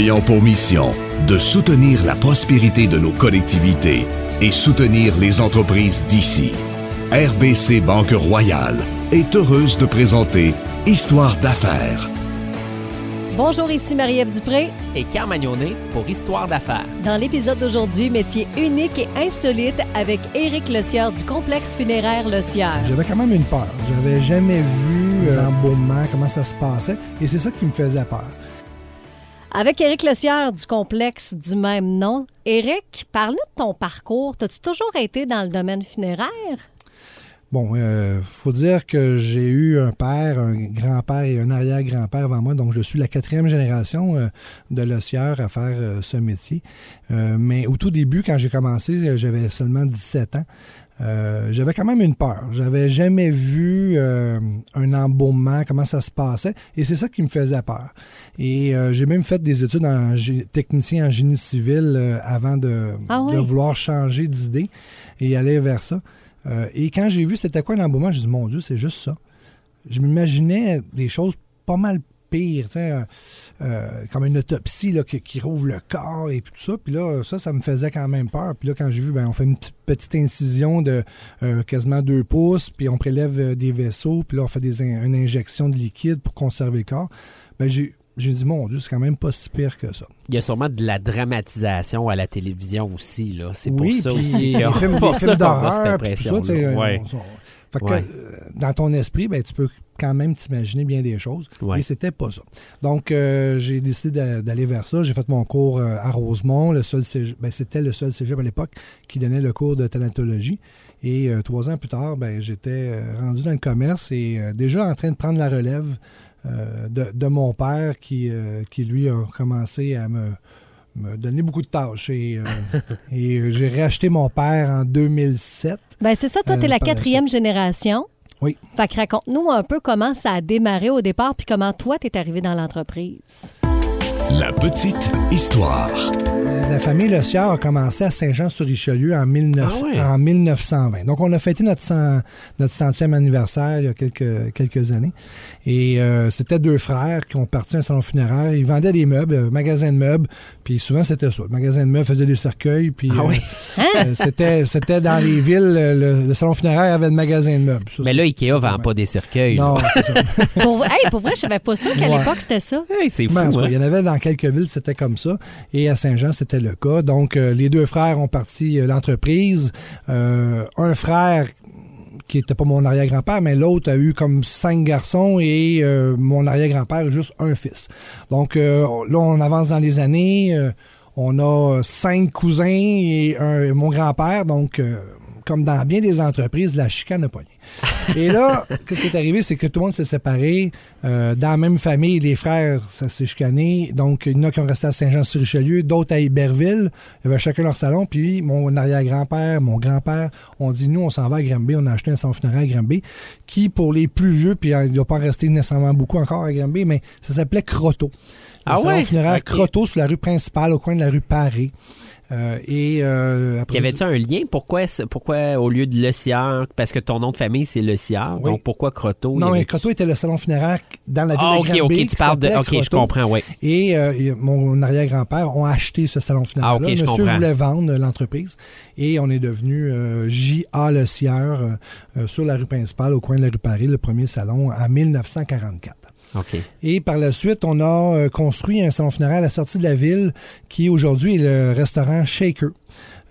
ayant pour mission de soutenir la prospérité de nos collectivités et soutenir les entreprises d'ici. RBC Banque Royale est heureuse de présenter Histoire d'affaires. Bonjour, ici Marie-Ève Dupré. Et Carmagnonet pour Histoire d'affaires. Dans l'épisode d'aujourd'hui, métier unique et insolite avec Éric Le Sieur du complexe funéraire Le Sieur. J'avais quand même une peur. J'avais jamais vu euh, l'embaumement, comment ça se passait, et c'est ça qui me faisait peur. Avec Éric Le Sieur du complexe du même nom. Éric, parle-nous de ton parcours. T'as-tu toujours été dans le domaine funéraire? Bon, euh, faut dire que j'ai eu un père, un grand-père et un arrière-grand-père avant moi, donc je suis la quatrième génération euh, de l'ossieur à faire euh, ce métier. Euh, mais au tout début, quand j'ai commencé, j'avais seulement 17 ans. Euh, j'avais quand même une peur. J'avais jamais vu euh, un embaumement, comment ça se passait, et c'est ça qui me faisait peur. Et euh, j'ai même fait des études en technicien en génie civil avant de, Ah oui? de vouloir changer d'idée et aller vers ça. Euh, et quand j'ai vu c'était quoi un embaumement, j'ai dit mon Dieu, c'est juste ça. Je m'imaginais des choses pas mal pires, euh, euh, comme une autopsie qui, rouvre le corps et tout ça. Puis là, ça, ça me faisait quand même peur. Puis là, quand j'ai vu, ben, on fait une petite, incision de quasiment deux pouces, puis on prélève des vaisseaux, puis là, on fait des une injection de liquide pour conserver le corps. Ben, j'ai dit, mon Dieu, c'est quand même pas si pire que ça. Il y a sûrement de la dramatisation à la télévision aussi. là. C'est oui, pour ça aussi qu'on- films, pour films cette d'horreur, puis tout ça, Ouais. on- on- fait que, Ouais. euh, dans ton esprit, ben, tu peux quand même t'imaginer bien des choses. Ouais. Et c'était pas ça. Donc, euh, j'ai décidé d'a- d'aller vers ça. J'ai fait mon cours euh, à Rosemont. Le seul cégep- ben, c'était le seul cégep à l'époque qui donnait le cours de thanatologie. Et euh, trois ans plus tard, ben, j'étais euh, rendu dans le commerce et euh, déjà en train de prendre la relève euh, de, de mon père qui, euh, qui, lui, a commencé à me, me donner beaucoup de tâches. Et, euh, et euh, j'ai racheté mon père en 2007. Ben c'est ça, toi, Euh, t'es la quatrième génération. Oui. Fait que raconte-nous un peu comment ça a démarré au départ, puis comment toi, t'es arrivé dans l'entreprise. La petite histoire. La famille Le Sieur a commencé à Saint-Jean-sur-Richelieu en, 19 Ah en 1920. Donc, on a fêté notre, cent- notre centième anniversaire il y a quelques, quelques années. Et euh, c'était deux frères qui ont parti à un salon funéraire. Ils vendaient des meubles, un magasin de meubles. Puis souvent, c'était ça. Le magasin de meubles faisait des cercueils. Puis Ah euh, oui. euh, c'était, c'était dans les villes. Le, le salon funéraire avait le magasin de meubles. Ça, Mais là, Ikea vend pas des cercueils. Non, c'est ça. Pour, hey, pour vrai, je savais pas ça qu'à Ouais. l'époque, c'était ça. Hey, c'est fou. Ben, cas, hein? il y en avait dans quelques villes, c'était comme ça. Et à Saint-Jean, c'était le cas. Donc, euh, les deux frères ont parti euh, l'entreprise. Euh, un frère qui n'était pas mon arrière-grand-père, mais l'autre a eu comme cinq garçons et mon arrière-grand-père juste un fils. Donc, là, on avance dans les années. on a cinq cousins et mon grand-père. Donc, comme dans bien des entreprises, la chicane n'a pas Et là, qu'est-ce qui est arrivé, c'est que tout le monde s'est séparé. Euh, dans la même famille, les frères, ça s'est chicané. Donc, il y en a qui ont resté à Saint-Jean-sur-Richelieu, d'autres à Iberville. Il y avait chacun leur salon. Puis, mon arrière-grand-père, mon grand-père, on dit, nous, on s'en va à Granby. On a acheté un salon funéraire à Granby, qui, pour les plus vieux, puis euh, il ne doit pas en rester nécessairement beaucoup encore à Granby, mais ça s'appelait Croteau. Ah le salon ouais? funéraire Ok. Croteau sur la rue principale, au coin de la rue Paré. Euh, et euh, après, Y avait-tu un lien? Pourquoi, pourquoi au lieu de Le Sieur? Parce que ton nom de famille, c'est Le Sieur. Oui. Donc, pourquoi Croteau? non, mais Croteau était le salon funéraire dans la ville Ah, de OK, Granby. OK. Tu parles de. OK, je Croteau. comprends, oui. Et euh, mon arrière-grand-père ont acheté ce salon funéraire. Ah, ok, je Monsieur comprends. voulait vendre l'entreprise et on est devenu euh, J.A. Le Sieur sur la rue principale, au coin de la rue Paris, le premier salon en 1944. Et par la suite, on a euh, construit un salon funéraire à la sortie de la ville qui aujourd'hui est le restaurant Shaker.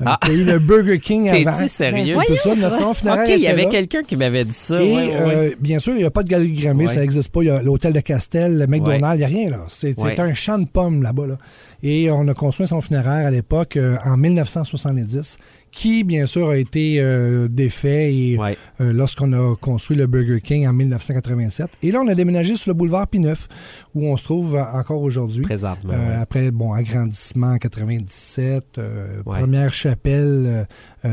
Euh, Ah. a eu le Burger King avant. sérieux? Ben, Tout ça, notre salon funéraire OK, il y avait quelqu'un qui m'avait dit ça. Et ouais, ouais, ouais. euh, bien sûr, il n'y a pas de galerie Ouais. ça n'existe pas. Il y a l'hôtel de Castel, le McDonald's, il n'y a rien là. C'est un champ de pommes là-bas. Là. Et on a construit son funéraire à l'époque euh, en 1970, qui bien sûr a été euh, défait et Ouais. euh, lorsqu'on a construit le Burger King en 1987. Et là, on a déménagé sur le boulevard P9, où on se trouve encore aujourd'hui. Présentement. Euh, ouais. Après, bon, agrandissement en 97, euh, Ouais. première chapelle,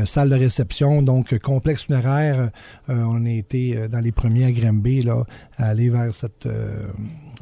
salle de réception, donc complexe funéraire. on a été dans les premiers à Granby, là, à aller vers cette,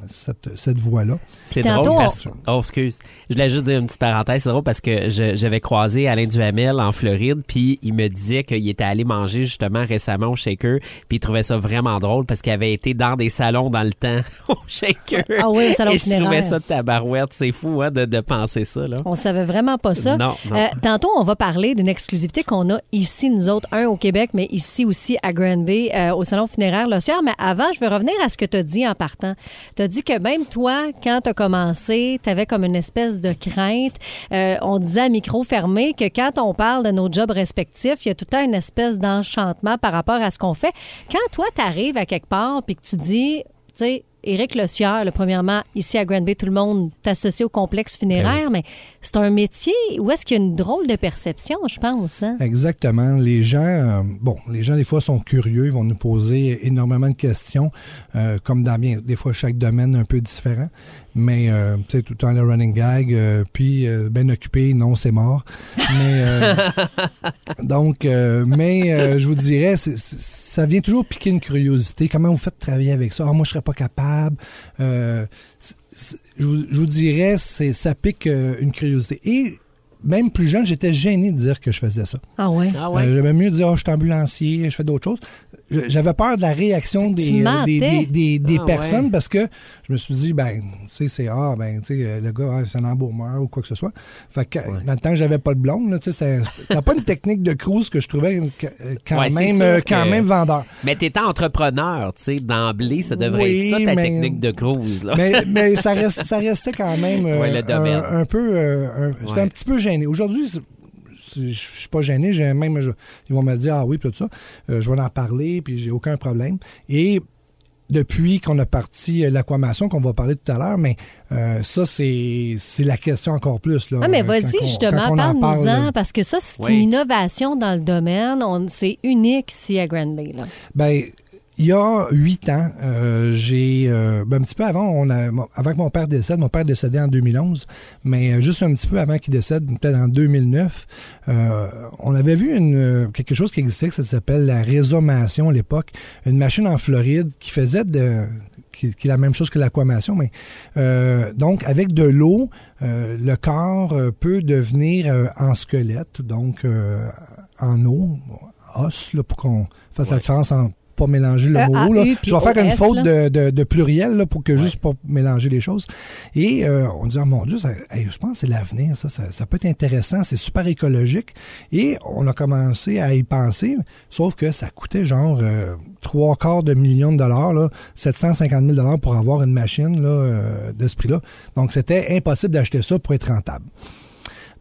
cette, cette voie-là. C'est Tantôt, drôle parce Oh, excuse. Je voulais juste dire une petite parenthèse. C'est drôle parce que j'avais croisé Alain Duhamel en Floride, puis il me disait qu'il était allé manger justement récemment au Shaker, puis il trouvait ça vraiment drôle parce qu'il avait été dans des salons dans le temps au Shaker. Ah oui, au salon Et je trouvais ça de tabarouette. C'est fou hein, de, de penser ça. Là. On savait vraiment pas ça. Non, non. Euh, tantôt, on va parler d'une exclusivité qu'on a ici, nous autres, un au Québec, mais ici aussi à Granby, euh, au salon funéraire L'Ossière. Mais avant, je veux revenir à ce que tu as dit en partant. Tu as dit que même toi, quand tu as commencé, tu avais comme une espèce de crainte. Euh, on disait à micro fermé que quand on parle de nos jobs respectifs, il y a tout le temps une espèce d'enchantement par rapport à ce qu'on fait. Quand toi, tu arrives à quelque part puis que tu dis, tu sais, Éric Le Sieur, là, premièrement, ici à Granby, tout le monde t'associe au complexe funéraire, mais c'est un métier où est-ce qu'il y a une drôle de perception, je pense. hein? Exactement. Les gens, euh, bon, les gens des fois sont curieux, ils vont nous poser énormément de questions, euh, comme dans bien, des fois chaque domaine un peu différent. Mais euh, tu sais, tout le temps le running gag, euh, puis euh, bien occupé, non, c'est mort. Mais euh, donc, euh, mais euh, je vous dirais, ça vient toujours piquer une curiosité. Comment vous faites travailler avec ça? Ah, moi, je serais pas capable. Euh, je, vous, je vous dirais, c'est ça pique une curiosité. Et même plus jeune, j'étais gêné de dire que je faisais ça. Ah ouais? Ah ouais? Euh, J'aimais mieux dire, oh, je suis ambulancier, je fais d'autres choses. J'avais peur de la réaction des, euh, des, des, des- des Ah, personnes ouais. parce que je me suis dit, ben, tu sais, c'est, ah, ben, tu sais, euh, le gars, ah, c'est un embaumeur ou quoi que ce soit. Fait que, dans le temps que j'avais pas de blonde, là, tu sais, c'était pas une technique de cruise que je trouvais quand, Ouais, même, sûr quand que- même vendeur. Mais t'étais entrepreneur, tu sais, d'emblée, ça devrait Oui, être ça ta mais- technique de cruise. Là. mais, mais ça, reste, ça restait quand même euh, Ouais, le domaine. un, un peu. euh, un- J'étais un petit peu gêné. Aujourd'hui, je suis pas gêné. J'ai même, je- ils vont me dire ah oui, puis tout ça. Euh, je vais en parler, puis j'ai aucun problème. Et depuis qu'on a parti euh, l'aquamation, qu'on va parler tout à l'heure, mais euh, ça, c'est c'est la question encore plus. Là, Ah, mais vas-y, justement, on en parle-nous-en, parle. parce que ça, c'est Oui. une innovation dans le domaine. C'est unique ici à Granby. Là. Ben, il y a huit ans, euh, j'ai euh, ben, un petit peu avant, on a, avant que mon père décède, mon père décédait en 2011, mais euh, juste un petit peu avant qu'il décède, peut-être en 2009, euh, on avait vu une, euh, quelque chose qui existait, que ça s'appelle la résomation à l'époque, une machine en Floride qui faisait de qui, qui est la même chose que l'aquamation, mais euh, donc avec de l'eau, euh, le corps euh, peut devenir en squelette, donc euh, en eau, os, là, pour qu'on fasse la différence en pas mélanger le E, mot. Là. Je vais faire une faute de, de- de pluriel là, pour que juste pas mélanger les choses. Et euh, on dit, oh, mon Dieu, ça, hey, je pense que c'est l'avenir, ça, ça, ça peut être intéressant, c'est super écologique. Et on a commencé à y penser, sauf que ça coûtait genre euh, trois quarts de millions de dollars, là, 750 000 dollars pour avoir une machine là, euh, de ce prix-là. Donc, c'était impossible d'acheter ça pour être rentable.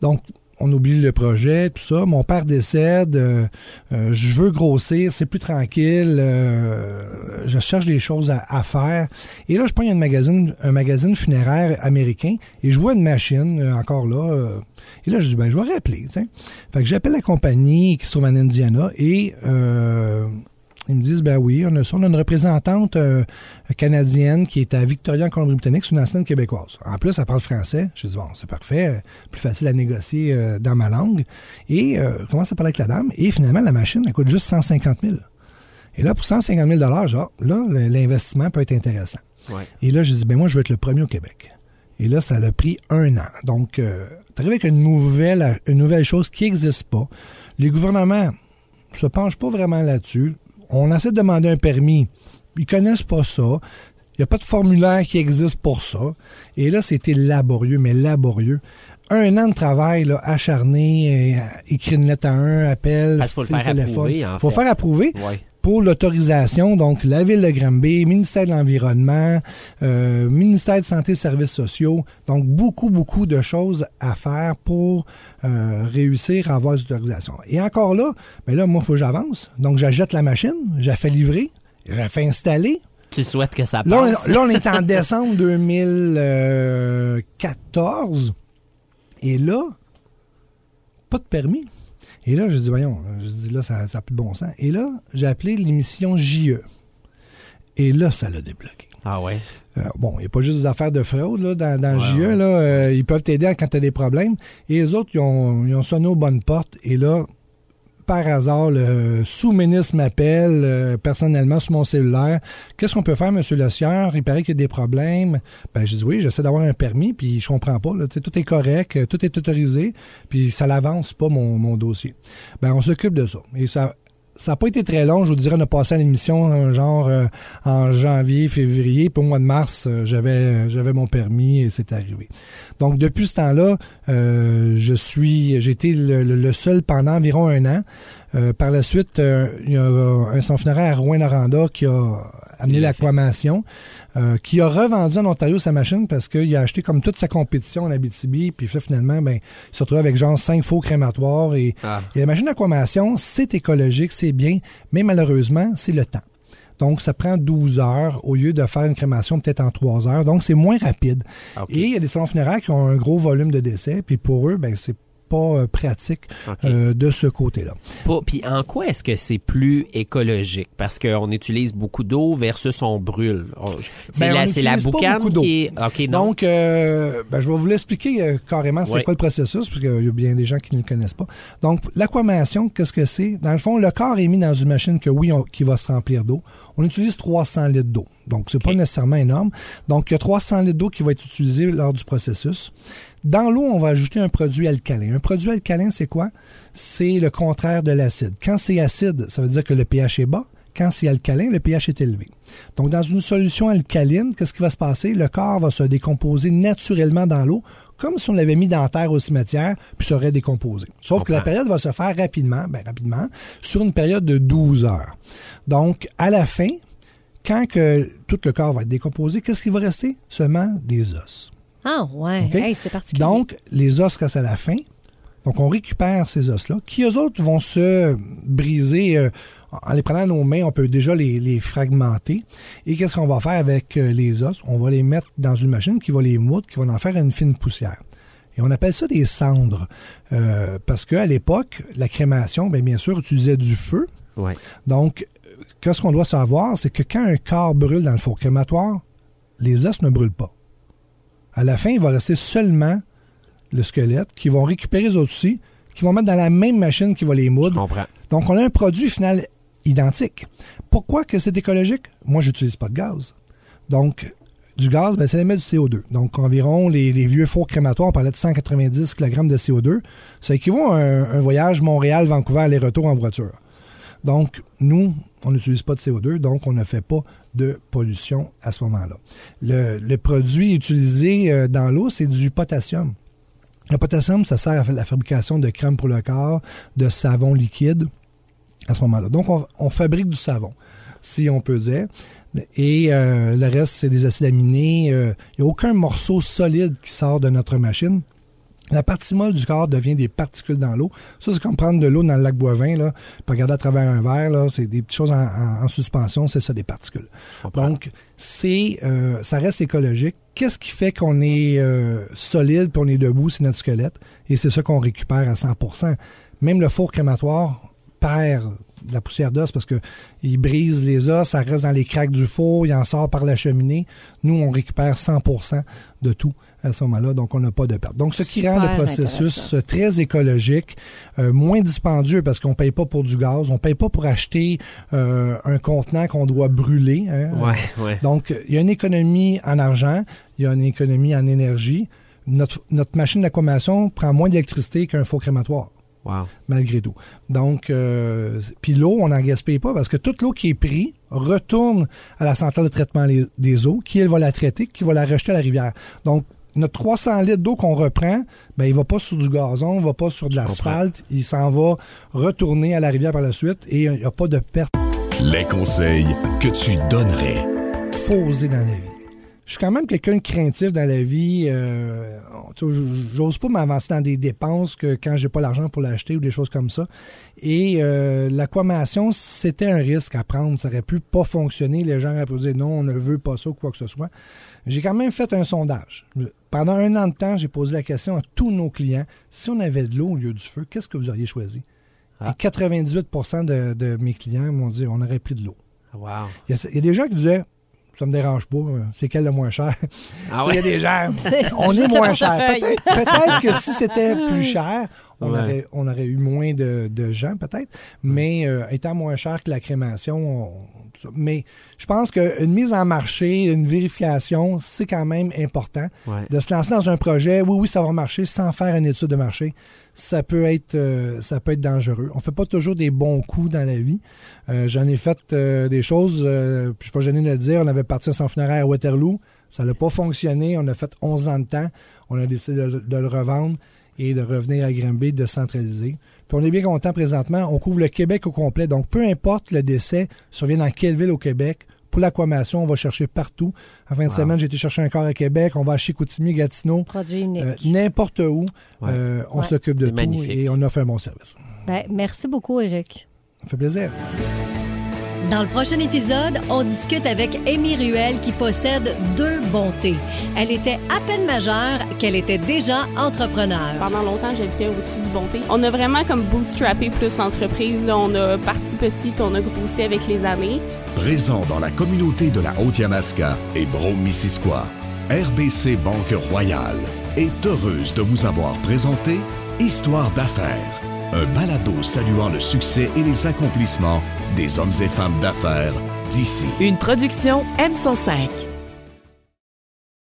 Donc, on oublie le projet, tout ça. Mon père décède, euh, euh, je veux grossir, c'est plus tranquille, euh, je cherche des choses à, faire. Et là, je prends un magazine, un magazine funéraire américain et je vois une machine, encore là. et là, je dis, ben, je vais rappeler, tu sais. Fait j'appelle la compagnie qui se trouve en Indiana et ils me disent, ben oui, on a. On a une représentante euh, canadienne qui est à Victoria, en Colombie-Britannique. C'est une ancienne québécoise. En plus, elle parle français. Je dis, bon, c'est parfait. Plus facile à négocier euh, dans ma langue. Et euh, je commence à parler avec la dame. Et finalement, la machine, elle coûte juste 150 000 Et là, pour 150 000 genre, là, l'investissement peut être intéressant. Ouais. Et là, je dis, ben moi, je veux être le premier au Québec. Et là, ça a pris un an. Donc, euh, t'arrives avec une nouvelle, une nouvelle chose qui n'existe pas. Les gouvernements se penchent pas vraiment là-dessus. On essaie de demander un permis. Ils connaissent pas ça. Il n'y a pas de formulaire qui existe pour ça. Et là, c'était laborieux, mais laborieux. Un an de travail là, acharné, euh, écrire une lettre à un, appel, Parce faut le faire approuver, en faut fait. faire approuver Ouais. Pour l'autorisation, donc la Ville de Granby, ministère de l'Environnement, euh, ministère de Santé et Services sociaux. Donc, beaucoup, beaucoup de choses à faire pour euh, réussir à avoir l'autorisation. Et encore là, mais là, moi, il faut que j'avance. Donc, j'achète la machine, j'ai fait livrer, j'ai fait installer. Tu souhaites que ça passe? là, on est en décembre 2014. Et là, pas de permis. Et là, je dis, voyons, je dis, là, ça n'a plus de bon sens. Et là, j'ai appelé l'émission JE. Et là, ça l'a débloqué. Ah ouais? Euh, bon, il n'y a pas juste des affaires de fraude là, dans, dans Ouais, JE. ouais. Là, Euh, ils peuvent t'aider quand tu as des problèmes. Et les autres, ils ont, ils ont sonné aux bonnes portes. Et là, par hasard, le sous-ministre m'appelle euh, personnellement sur mon cellulaire. Qu'est-ce qu'on peut faire, Monsieur Le Sieur? Il paraît qu'il y a des problèmes. Ben, je dis oui, j'essaie d'avoir un permis, puis je comprends pas. Tout est correct, euh, tout est autorisé, puis ça l'avance pas mon, mon dossier. Ben, on s'occupe de ça. Et ça, ça n'a pas été très long, je vous dirais, on a passé à l'émission euh, genre euh, en janvier, février, puis au mois de mars, euh, j'avais j'avais mon permis et c'est arrivé. Donc depuis ce temps-là, euh, je suis j'ai été le seul pendant environ un an. Euh, par la suite, euh, il y a un centre funéraire à Rouen-Noranda qui a amené l'aquamation, euh, qui a revendu en Ontario sa machine parce qu'il a acheté comme toute sa compétition en Abitibi, puis là, finalement, ben, il se retrouve avec genre cinq faux crématoires et Ah. et la machine d'aquamation, c'est écologique, c'est bien, mais malheureusement, c'est le temps. Donc, ça prend 12 heures au lieu de faire une crémation peut-être en 3 heures. Donc, c'est moins rapide. OK. Et il y a des salons funéraires qui ont un gros volume de décès, puis pour eux, ben, c'est pas euh, pratique euh, de ce côté-là. Puis en quoi est-ce que c'est plus écologique? Parce qu'on utilise beaucoup d'eau versus on brûle. On- C'est Ben, la, la boucane qui est. Donc, euh, ben, je vais vous l'expliquer carrément c'est Ouais. quoi le processus, parce qu'il y a bien des gens qui ne le connaissent pas. Donc, l'aquamation, qu'est-ce que c'est? Dans le fond, le corps est mis dans une machine que oui, on- qui va se remplir d'eau. On utilise 300 litres d'eau. Donc, c'est pas nécessairement énorme. Donc, il y a 300 litres d'eau qui va être utilisé lors du processus. Dans l'eau, on va ajouter un produit alcalin. Un produit alcalin, c'est quoi? C'est le contraire de l'acide. Quand c'est acide, ça veut dire que le pH est bas. Quand c'est alcalin, le pH est élevé. Donc, dans une solution alcaline, qu'est-ce qui va se passer? Le corps va se décomposer naturellement dans l'eau, comme si on l'avait mis dans la terre au cimetière, puis serait décomposé. Sauf que la période va se faire rapidement, ben rapidement, sur une période de 12 heures. Donc, à la fin, quand que tout le corps va être décomposé, qu'est-ce qui va rester? Seulement des os. Ah, ouais. Hey, c'est particulier. Donc, les os restent à la fin. Donc, on récupère ces os-là, qui, eux autres, vont se briser. euh, en les prenant à nos mains, on peut déjà les, les fragmenter. Et qu'est-ce qu'on va faire avec euh, les os? On va les mettre dans une machine qui va les moudre, qui va en faire une fine poussière. Et on appelle ça des cendres. Euh, parce qu'à l'époque, la crémation, bien, bien sûr, utilisait du feu. Ouais. Donc, qu'est-ce qu'on doit savoir? C'est que quand un corps brûle dans le four crématoire, les os ne brûlent pas. À la fin, il va rester seulement le squelette, qui vont récupérer les autres aussi, qui vont mettre dans la même machine qui va les Je moudre. comprends. Donc, on a un produit final identique. Pourquoi que c'est écologique? Moi, j'utilise pas de gaz. Donc, du gaz, ben, ça émet du CO2. Donc, environ, les, vieux fours crématoires, on parlait de 190 kg de CO2. Ça équivaut à un, voyage Montréal-Vancouver aller-retour en voiture. Donc, nous, on n'utilise pas de CO2, donc on ne fait pas de pollution à ce moment-là. Le, produit utilisé euh, dans l'eau, c'est du potassium. Le potassium, ça sert à la fabrication de crème pour le corps, de savon liquide à ce moment-là. Donc, on, on fabrique du savon, si on peut dire. Et euh, le reste, c'est des acides aminés. Euh, Il n'y a aucun morceau solide qui sort de notre machine. La partie molle du corps devient des particules dans l'eau. Ça, c'est comme prendre de l'eau dans le lac Boivin, là, puis regarder à travers un verre, là, c'est des petites choses en, en- en suspension, c'est ça, des particules. Donc, c'est, euh, ça reste écologique. Qu'est-ce qui fait qu'on est euh, solide puis on est debout, c'est notre squelette, et c'est ça qu'on récupère à 100% Même le four crématoire perd de la poussière d'os parce que il brise les os, ça reste dans les craques du four, il en sort par la cheminée. Nous, on récupère 100% de tout à ce moment-là, donc on n'a pas de perte. Donc, ce qui rend le processus très écologique, euh, moins dispendieux parce qu'on paye pas pour du gaz, on paye pas pour acheter euh, un contenant qu'on doit brûler. hein. Ouais, ouais. Donc, il y a une économie en argent, il y a une économie en énergie. Notre, notre machine d'aquamation prend moins d'électricité qu'un faux crématoire Wow. malgré tout. Donc, euh, puis l'eau, on n'en gaspille pas parce que toute l'eau qui est prise retourne à la centrale de traitement les- des eaux, qui, elle, va la traiter, qui va la rejeter à la rivière. Donc, notre 300 litres d'eau qu'on reprend, ben, il va pas sur du gazon, il va pas sur de l'asphalte, il s'en va retourner à la rivière par la suite et il n'y a pas de perte. Les conseils que tu donnerais. faut oser dans la vie. Je suis quand même quelqu'un de craintif dans la vie. euh, J'ose pas m'avancer dans des dépenses que quand j'ai pas l'argent pour l'acheter ou des choses comme ça. Et euh, l'aquamation, c'était un risque à prendre. Ça aurait pu pas fonctionner. Les gens auraient pu dire non, on ne veut pas ça ou quoi que ce soit. J'ai quand même fait un sondage. Pendant un an de temps, j'ai posé la question à tous nos clients si on avait de l'eau au lieu du feu, qu'est-ce que vous auriez choisi? Ah. Et 98 de, de mes clients m'ont dit on aurait pris de l'eau. Wow. Il y, a, il y a des gens qui disaient ça me dérange pas, euh, c'est quel le moins cher? Ah Il y a des gens, C'est- on est moins cher. peut-être que si c'était plus cher, on, Ouais. aurait, on aurait eu moins de, de gens peut-être, mais euh, étant moins cher que la crémation, on- mais je pense qu'une mise en marché, une vérification, c'est quand même important. Ouais. De se lancer dans un projet, oui, oui, ça va marcher, sans faire une étude de marché, ça peut être, euh, ça peut être dangereux. On fait pas toujours des bons coups dans la vie. Euh, J'en ai fait euh, des choses, je suis pas gêné de le dire, on avait parti à son funéraire à Waterloo, ça n'a pas fonctionné, on a fait 11 ans de temps, on a décidé de, de le revendre et de revenir à Granby, de centraliser. Puis on est bien content présentement, on couvre le Québec au complet, donc peu importe le décès, survient dans quelle ville au Québec, pour l'aquamation, on va chercher partout. En fin de Wow. semaine, j'ai été chercher un corps à Québec, on va à Chicoutimi, Gatineau, Produit unique. euh, n'importe où, Ouais. euh, on Ouais. s'occupe de tout magnifique. et on offre un bon service. Ben, merci beaucoup, Eric. Ça fait plaisir. Dans le prochain épisode, on discute avec Amy Ruel qui possède deux bontés. Elle était à peine majeure qu'elle était déjà entrepreneur. Pendant longtemps, j'habitais au-dessus du Bonté. On a vraiment comme bootstrappé plus l'entreprise. Là, on a parti petit puis on a grossi avec les années. Présent dans la communauté de la Haute-Yamaska et Brome-Missisquoi, RBC Banque Royale est heureuse de vous avoir présenté Histoire d'affaires, un balado saluant le succès et les accomplissements des hommes et femmes d'affaires d'ici. Une production M105.